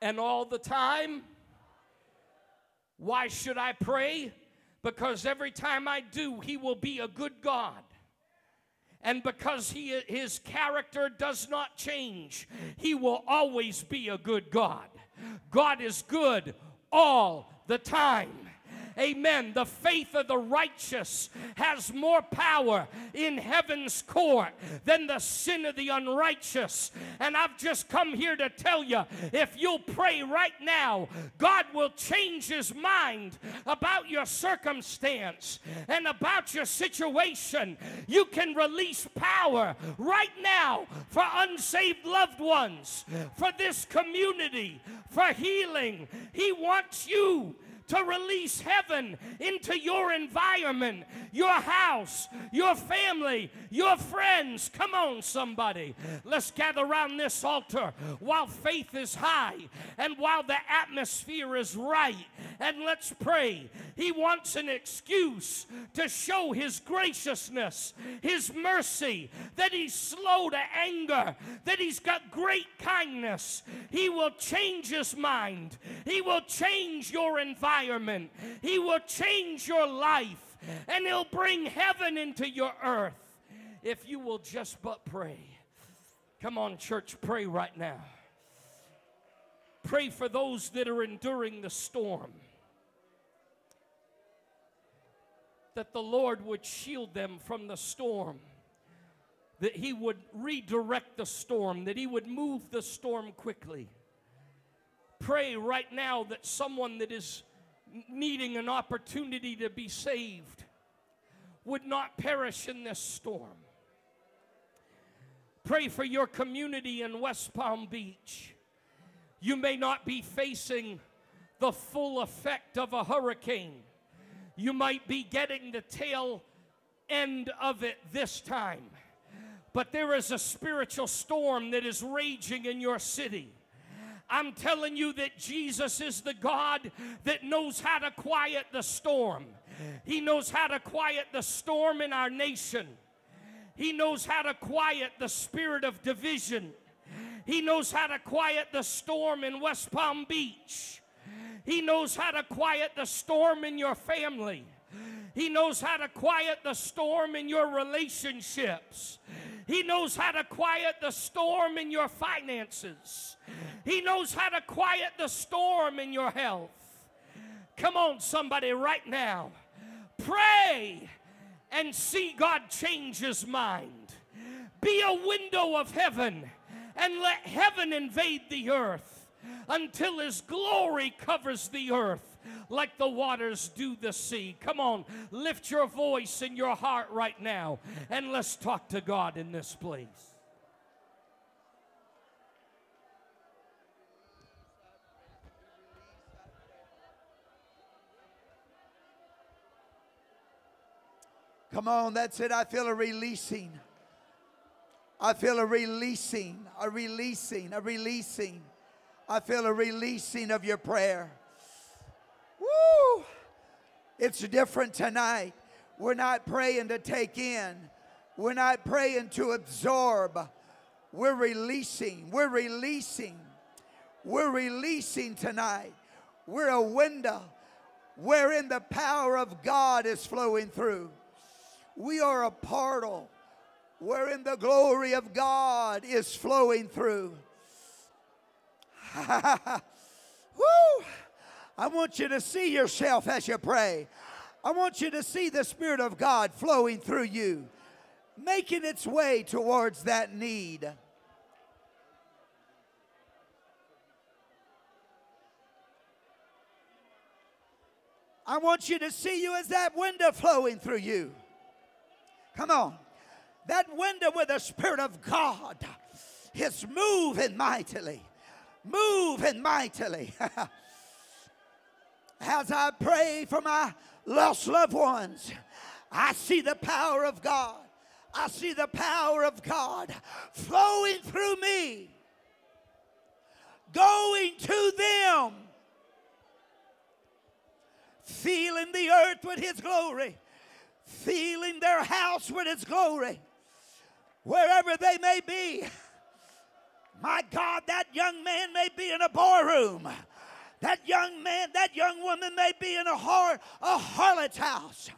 and all the time, why should I pray? Because every time I do, He will be a good God. And because he, his character does not change, he will always be a good God. God is good all the time. Amen. The faith of the righteous has more power in heaven's court than the sin of the unrighteous. And I've just come here to tell you if you'll pray right now, God will change his mind about your circumstance and about your situation. You can release power right now for unsaved loved ones, for this community, for healing. He wants you to release heaven into your environment, your house, your family, your friends. Come on, somebody. Let's gather around this altar while faith is high and while the atmosphere is right. And let's pray. He wants an excuse to show His graciousness, His mercy, that He's slow to anger, that He's got great kindness. He will change His mind, He will change your environment environment. He will change your life and He'll bring heaven into your earth if you will just but pray. Come on, church, pray right now. Pray for those that are enduring the storm. That the Lord would shield them from the storm. That He would redirect the storm. That He would move the storm quickly. Pray right now that someone that is needing an opportunity to be saved would not perish in this storm. Pray for your community in West Palm Beach. You may not be facing the full effect of a hurricane. You might be getting the tail end of it this time. But there is a spiritual storm that is raging in your city. I'm telling you that Jesus is the God that knows how to quiet the storm. He knows how to quiet the storm in our nation. He knows how to quiet the spirit of division. He knows how to quiet the storm in West Palm Beach. He knows how to quiet the storm in your family. He knows how to quiet the storm in your relationships. He knows how to quiet the storm in your finances. He knows how to quiet the storm in your health. Come on, somebody, right now. Pray and see God change his mind. Be a window of heaven and let heaven invade the earth until his glory covers the earth like the waters do the sea. Come on, lift your voice in your heart right now and let's talk to God in this place. Come on, that's it. I feel a releasing. I feel a releasing, a releasing, a releasing. I feel a releasing of your prayer. It's different tonight. We're not praying to take in, we're not praying to absorb. We're releasing. We're releasing. We're releasing tonight. We're a window wherein the power of God is flowing through. We are a portal wherein the glory of God is flowing through. Woo! I want you to see yourself as you pray. I want you to see the Spirit of God flowing through you, making its way towards that need. I want you to see you as that window flowing through you. Come on. That window where the Spirit of God is moving mightily. Moving mightily. as I pray for my lost loved ones, I see the power of God. I see the power of God flowing through me, going to them, feeling the earth with His glory, feeling their house with His glory, wherever they may be. My God, that young man may be in a barroom. That young man, that young woman may be in a, har- a harlot's house.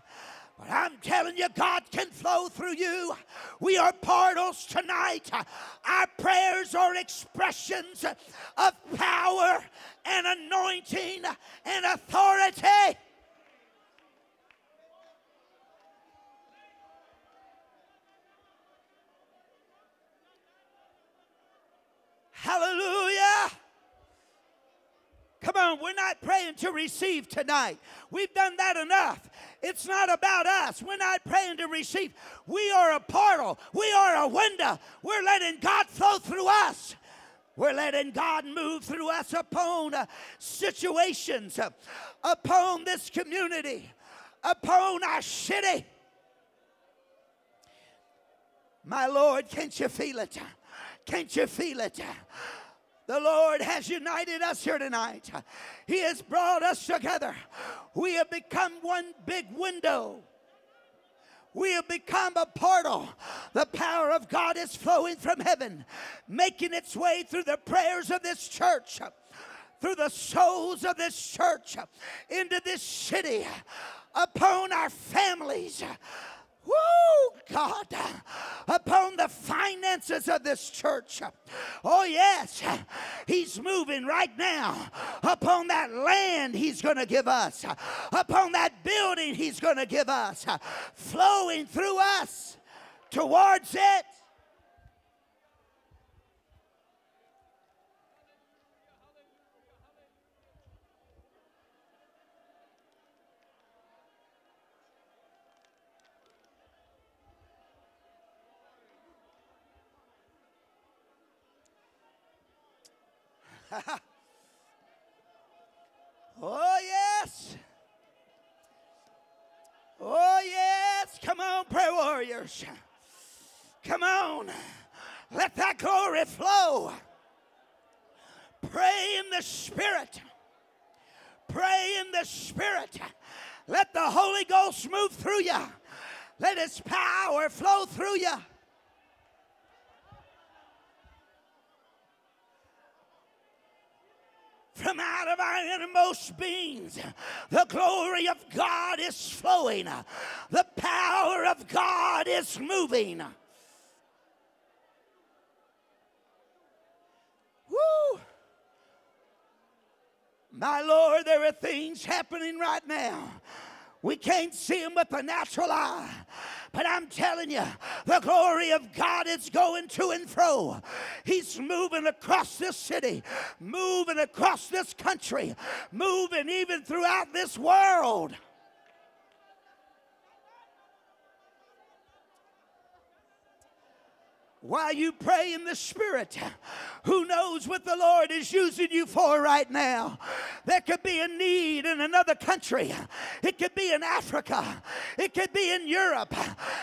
But I'm telling you, God can flow through you. We are portals tonight. Our prayers are expressions of power and anointing and authority. Hallelujah. Come on, we're not praying to receive tonight. We've done that enough. It's not about us. We're not praying to receive. We are a portal, we are a window. We're letting God flow through us. We're letting God move through us upon uh, situations, uh, upon this community, upon our city. My Lord, can't you feel it? Can't you feel it? The Lord has united us here tonight. He has brought us together. We have become one big window. We have become a portal. The power of God is flowing from heaven, making its way through the prayers of this church, through the souls of this church, into this city, upon our families, Woo, God, upon the finances of this church. Oh, yes, He's moving right now upon that land He's going to give us, upon that building He's going to give us, flowing through us towards it. oh, yes. Oh, yes. Come on, prayer warriors. Come on. Let that glory flow. Pray in the Spirit. Pray in the Spirit. Let the Holy Ghost move through you. Let His power flow through you. From out of our innermost beings. The glory of God is flowing, the power of God is moving. Woo! My Lord, there are things happening right now. We can't see them with the natural eye. But I'm telling you, the glory of God is going to and fro. He's moving across this city, moving across this country, moving even throughout this world. While you pray in the Spirit. Who knows what the Lord is using you for right now? There could be a need in another country, it could be in Africa, it could be in Europe,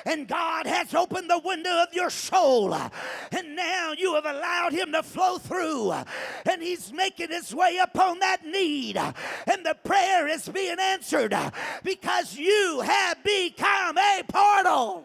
and God has opened the window of your soul, and now you have allowed Him to flow through, and He's making His way upon that need, and the prayer is being answered because you have become a portal.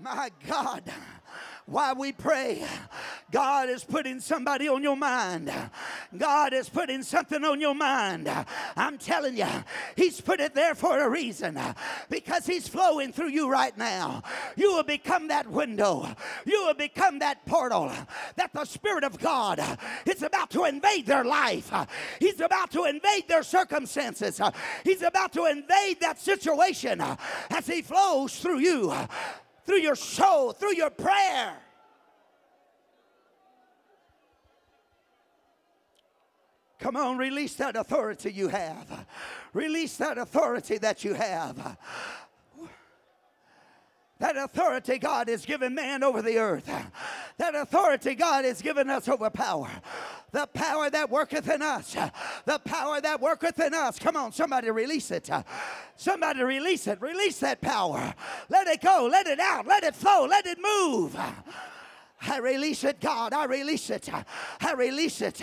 my God, why we pray, God is putting somebody on your mind. God is putting something on your mind. I'm telling you, He's put it there for a reason because He's flowing through you right now. You will become that window, you will become that portal that the Spirit of God is about to invade their life. He's about to invade their circumstances. He's about to invade that situation as He flows through you through your soul, through your prayer. Come on, release that authority you have. Release that authority that you have. That authority God has given man over the earth. That authority God has given us over power. The power that worketh in us. The power that worketh in us. Come on, somebody release it. Somebody release it. Release that power. Let it go. Let it out. Let it flow. Let it move. I release it, God. I release it. I release it.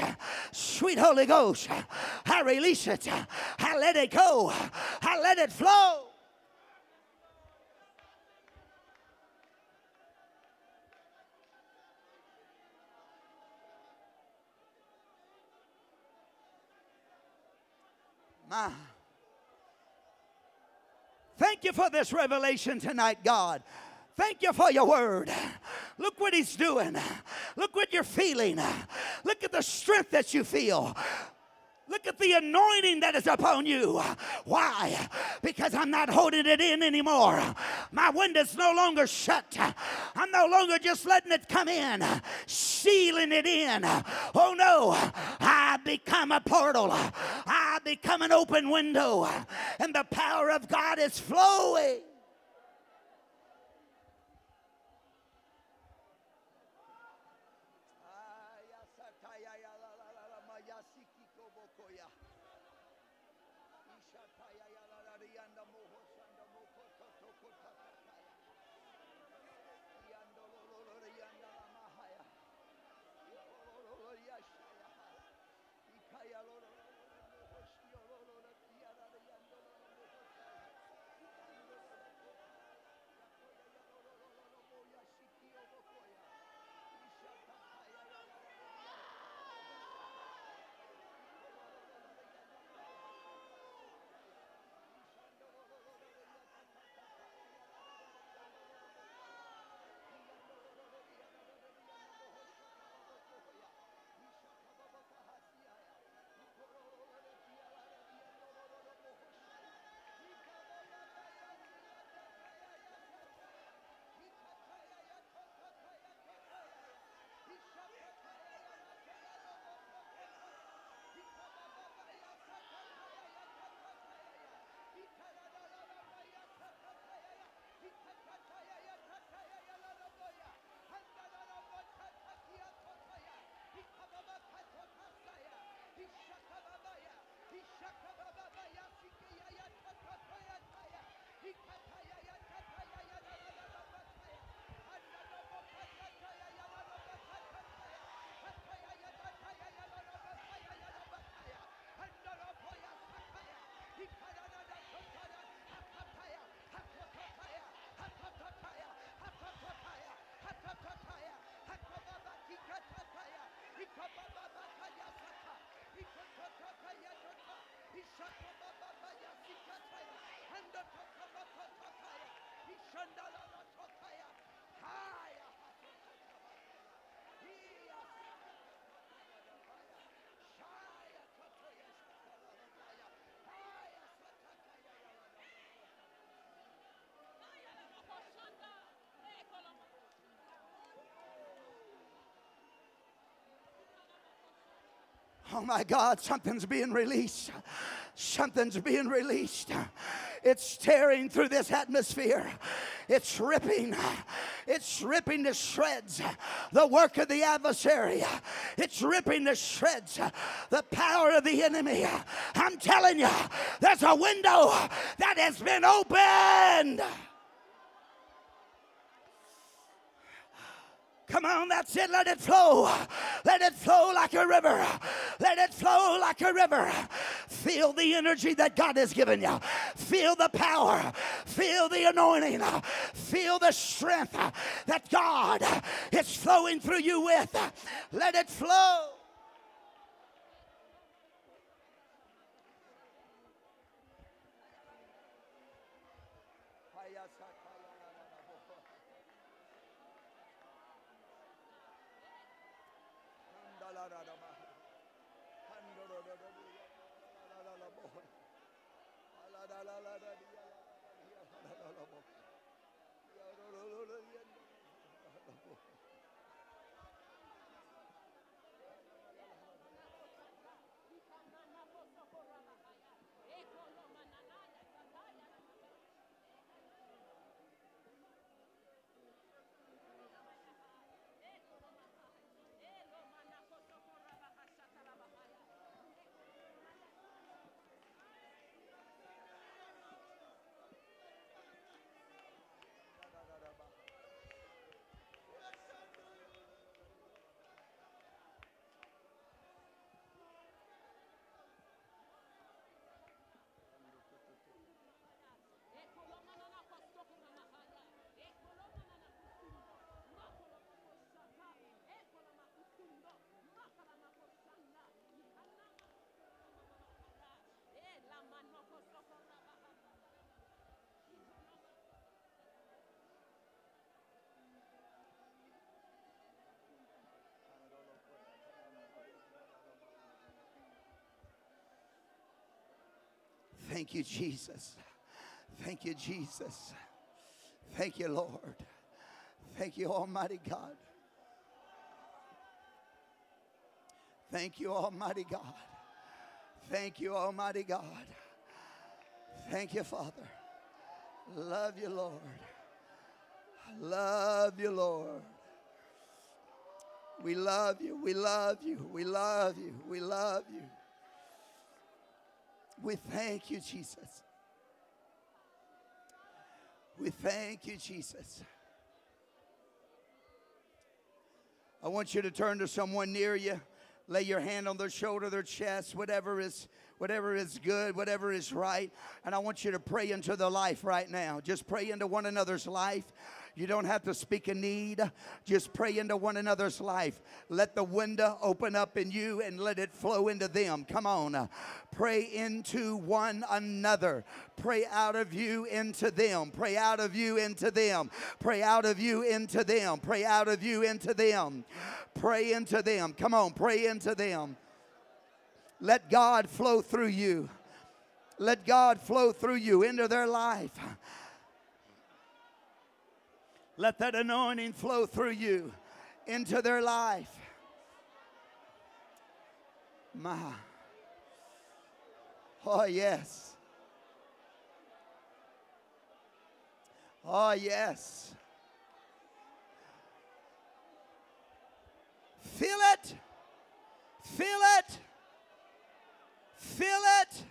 Sweet Holy Ghost. I release it. I let it go. I let it flow. My. Thank you for this revelation tonight, God. Thank you for your word. Look what he's doing. Look what you're feeling. Look at the strength that you feel. Look at the anointing that is upon you. Why? Because I'm not holding it in anymore. My window's no longer shut. I'm no longer just letting it come in, sealing it in. Oh no, I become a portal. Become an open window, and the power of God is flowing. Oh my God, something's being released. Something's being released. It's tearing through this atmosphere. It's ripping. It's ripping to shreds the work of the adversary. It's ripping to shreds the power of the enemy. I'm telling you, there's a window that has been opened. Come on, that's it. Let it flow. Let it flow like a river. Let it flow like a river. Feel the energy that God has given you. Feel the power. Feel the anointing. Feel the strength that God is flowing through you with. Let it flow. Thank you, Jesus. Thank you, Jesus. Thank you, Lord. Thank you, Almighty God. Thank you, Almighty God. Thank you, Almighty God. Thank you, Father. Love you, Lord. Love you, Lord. We love you. We love you. We love you. We love you. We thank you, Jesus. We thank you, Jesus. I want you to turn to someone near you, lay your hand on their shoulder, their chest, whatever is whatever is good, whatever is right, and I want you to pray into their life right now. Just pray into one another's life. You don't have to speak a need. Just pray into one another's life. Let the window open up in you and let it flow into them. Come on. Pray into one another. Pray out of you into them. Pray out of you into them. Pray out of you into them. Pray out of you into them. Pray into them. Come on, pray into them. Let God flow through you. Let God flow through you into their life. Let that anointing flow through you into their life. My. Oh, yes. Oh, yes. Feel it. Feel it. Feel it.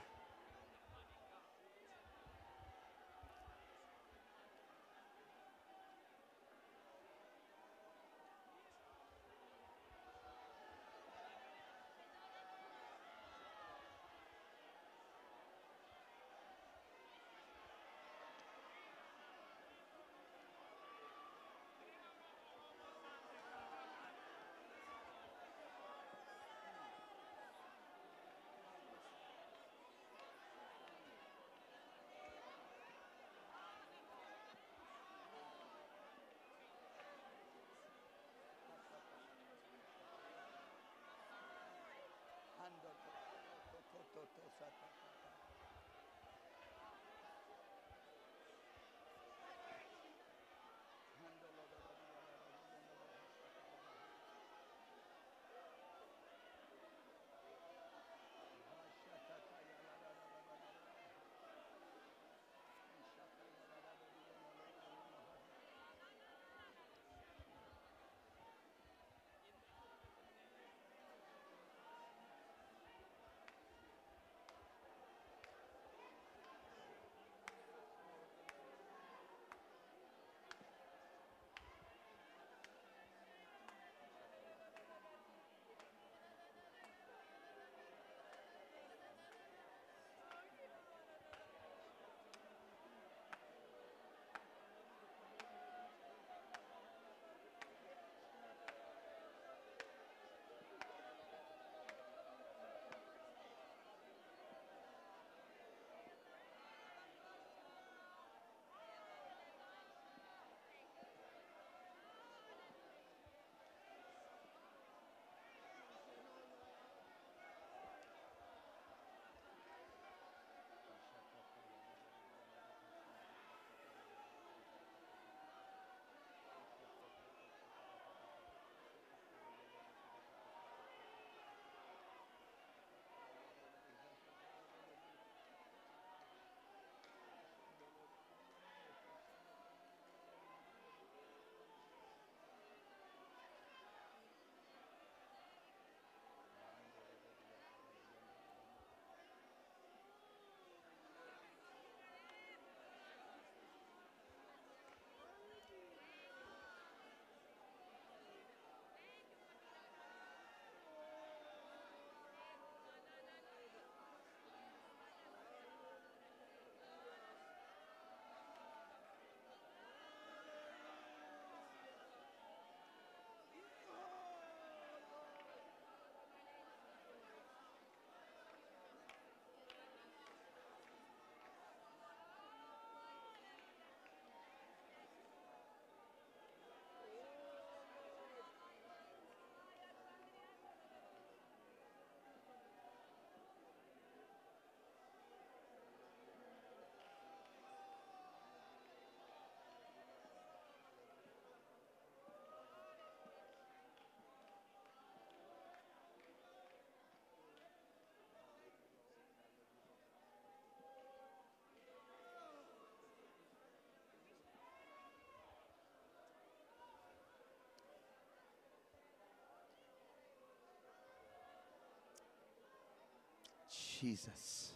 Jesus.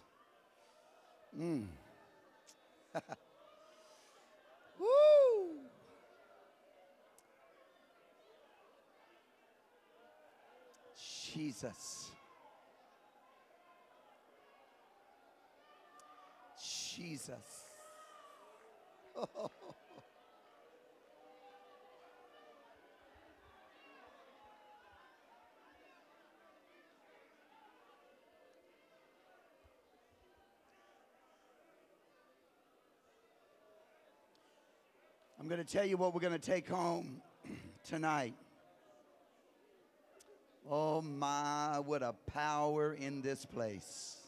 Mm. Woo! Jesus. Jesus. I'm going to tell you what we're going to take home tonight. Oh my, what a power in this place.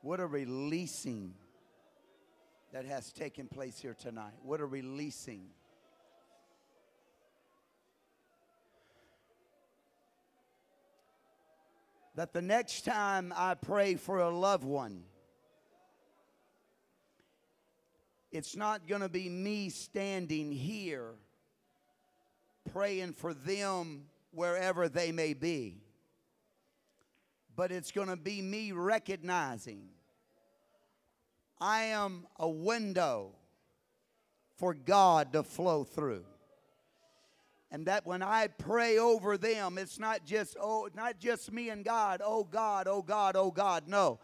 What a releasing that has taken place here tonight. What a releasing. That the next time I pray for a loved one, it's not going to be me standing here praying for them wherever they may be, but it's going to be me recognizing I am a window for God to flow through. And that when I pray over them, it's not just oh, not just me and God, oh God, oh God, oh God. No.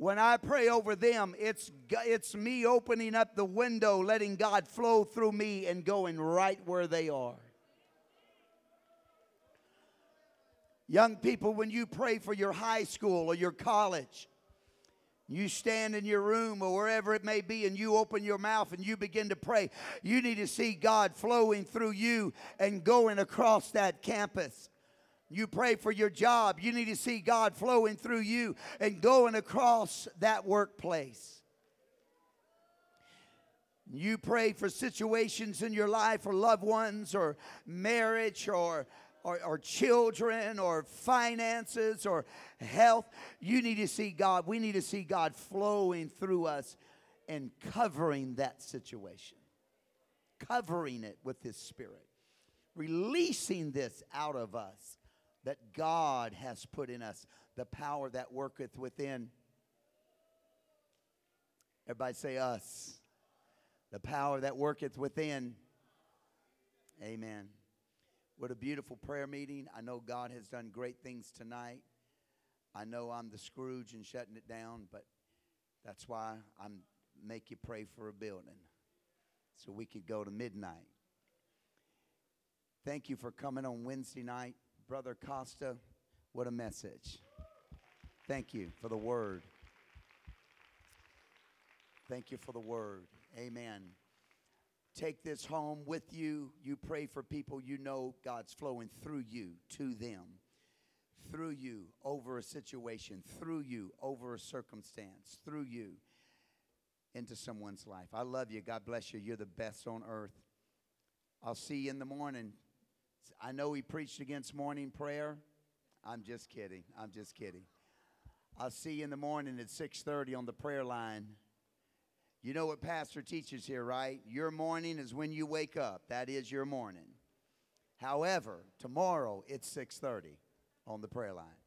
When I pray over them, it's it's me opening up the window, letting God flow through me and going right where they are. Young people, when you pray for your high school or your college, you stand in your room or wherever it may be and you open your mouth and you begin to pray. You need to see God flowing through you and going across that campus. You pray for your job. You need to see God flowing through you and going across that workplace. You pray for situations in your life or loved ones or marriage or or, or children or finances or health. You need to see God. We need to see God flowing through us and covering that situation, covering it with His Spirit, releasing this out of us that God has put in us, the power that worketh within. Everybody say us. The power that worketh within. Amen. What a beautiful prayer meeting. I know God has done great things tonight. I know I'm the Scrooge and shutting it down, but that's why I'm make you pray for a building so we could go to midnight. Thank you for coming on Wednesday night. Brother Costa, what a message. Thank you for the word. Thank you for the word. Amen. Take this home with you. You pray for people you know God's flowing through you to them, through you over a situation, through you over a circumstance, through you into someone's life. I love you. God bless you. You're the best on earth. I'll see you in the morning. I know he preached against morning prayer. I'm just kidding. I'm just kidding. I'll see you in the morning at 6:30 on the prayer line. You know what pastor teaches here, right? Your morning is when you wake up. That is your morning. However, tomorrow it's 6:30 on the prayer line.